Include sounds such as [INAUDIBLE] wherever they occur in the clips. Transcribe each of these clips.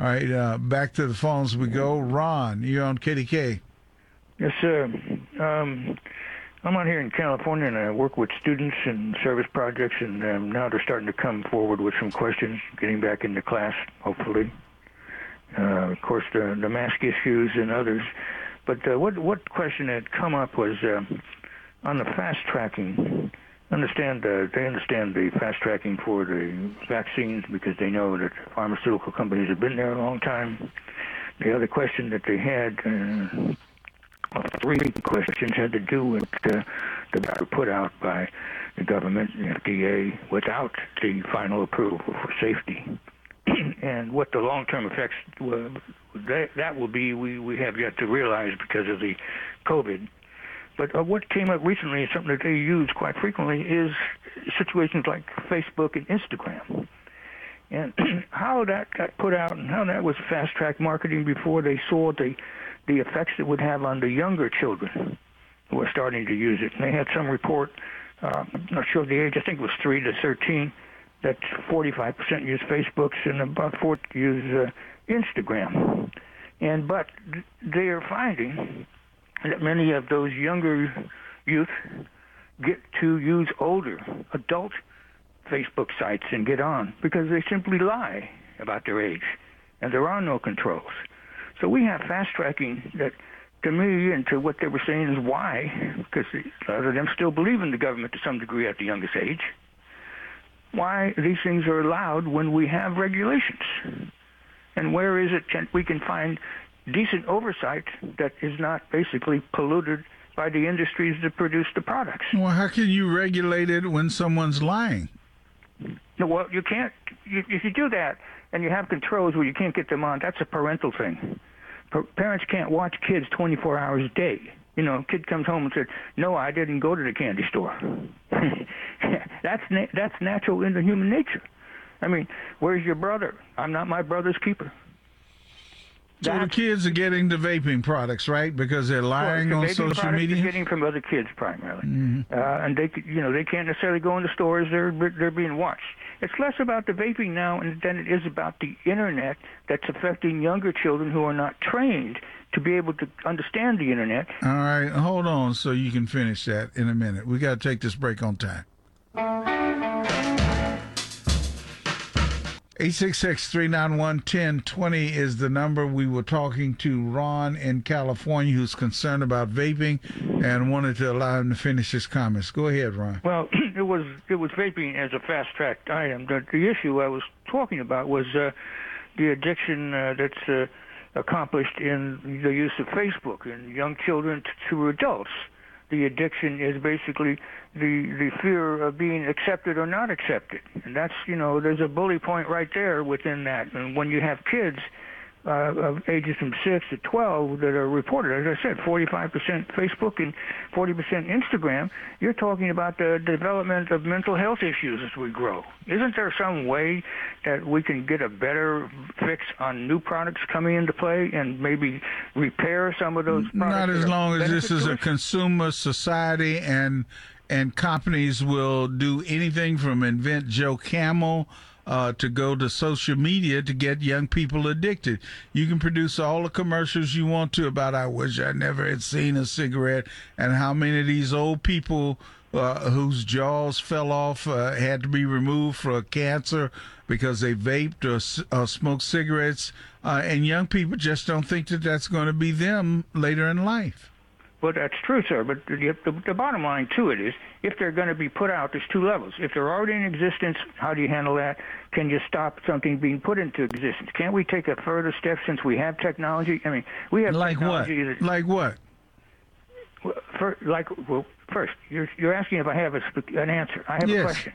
All right, uh, back to the phones we go. Ron, you're on KDKA. Yes, sir. Um, I'm out here in California, and I work with students and service projects, and um, now they're starting to come forward with some questions, getting back into class, hopefully. Uh, of course, the, the mask issues and others. But uh, what what question had come up was uh, on the fast tracking. Understand uh, they understand the fast tracking for the vaccines because they know that pharmaceutical companies have been there a long time. The other question that they had, uh, three questions, had to do with uh, the data put out by the government, the FDA, without the final approval for safety. [CLEARS THROAT] and what the long-term effects were, that, that will be, we, we have yet to realize because of the COVID but uh, what came up recently, is something that they use quite frequently, is situations like Facebook and Instagram. And [CLEARS THROAT] how that got put out and how that was fast track marketing before they saw the the effects it would have on the younger children who were starting to use it. And they had some report, uh, I'm not sure the age, I think it was 3 to 13, that 45% use Facebooks and about 40 use uh, Instagram. And but they are finding that many of those younger youth get to use older adult Facebook sites and get on because they simply lie about their age and there are no controls. So we have fast tracking that to me and to what they were saying is why, because a lot of them still believe in the government to some degree at the youngest age, why these things are allowed when we have regulations. And where is it we can find decent oversight that is not basically polluted by the industries that produce the products. Well, how can you regulate it when someone's lying? No, well, you can't. You, if you do that and you have controls where you can't get them on, that's a parental thing. parents can't watch kids 24 hours a day. You know, kid comes home and says, "No, I didn't go to the candy store." [LAUGHS] that's na- that's natural in the human nature. I mean, where's your brother? I'm not my brother's keeper. So the kids are getting the vaping products, right? Because they're lying well, the on social media. They're getting from other kids primarily, mm-hmm. uh, and they, you know, they can't necessarily go into stores. They're they're being watched. It's less about the vaping now than it is about the internet that's affecting younger children who are not trained to be able to understand the internet. All right, hold on, so you can finish that in a minute. We got to take this break on time. 866-391-1020 is the number. We were talking to Ron in California who's concerned about vaping and wanted to allow him to finish his comments. Go ahead, Ron. Well, [CLEARS THROAT] it was it was vaping as a fast-tracked item. The, the issue I was talking about was uh, the addiction uh, that's uh, accomplished in the use of Facebook in young children to adults the addiction is basically the the fear of being accepted or not accepted, and that's you know there's a bully point right there within that. And when you have kids uh, of ages from 6 to 12 that are reported. As I said, 45% Facebook and 40% Instagram. You're talking about the development of mental health issues as we grow. Isn't there some way that we can get a better fix on new products coming into play and maybe repair some of those Not as long as this is a consumer society and and companies will do anything from invent Joe Camel uh, to go to social media to get young people addicted. You can produce all the commercials you want to about I wish I never had seen a cigarette and how many of these old people uh, whose jaws fell off uh, had to be removed for cancer because they vaped or, or smoked cigarettes. Uh, and young people just don't think that that's going to be them later in life. Well, that's true, sir. But the, the, the bottom line to it is, if they're going to be put out, there's two levels. If they're already in existence, how do you handle that? Can you stop something being put into existence? Can't we take a further step since we have technology? I mean, we have like technology what? That, like what? Well, for, like well, first, you're you're asking if I have a, an answer. I have yes. a question.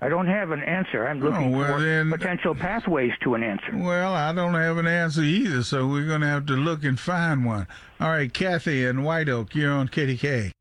I don't have an answer. I'm looking oh, well for then, potential pathways to an answer. Well, I don't have an answer either, so we're going to have to look and find one. All right, Kathy and White Oak, you're on KDKA.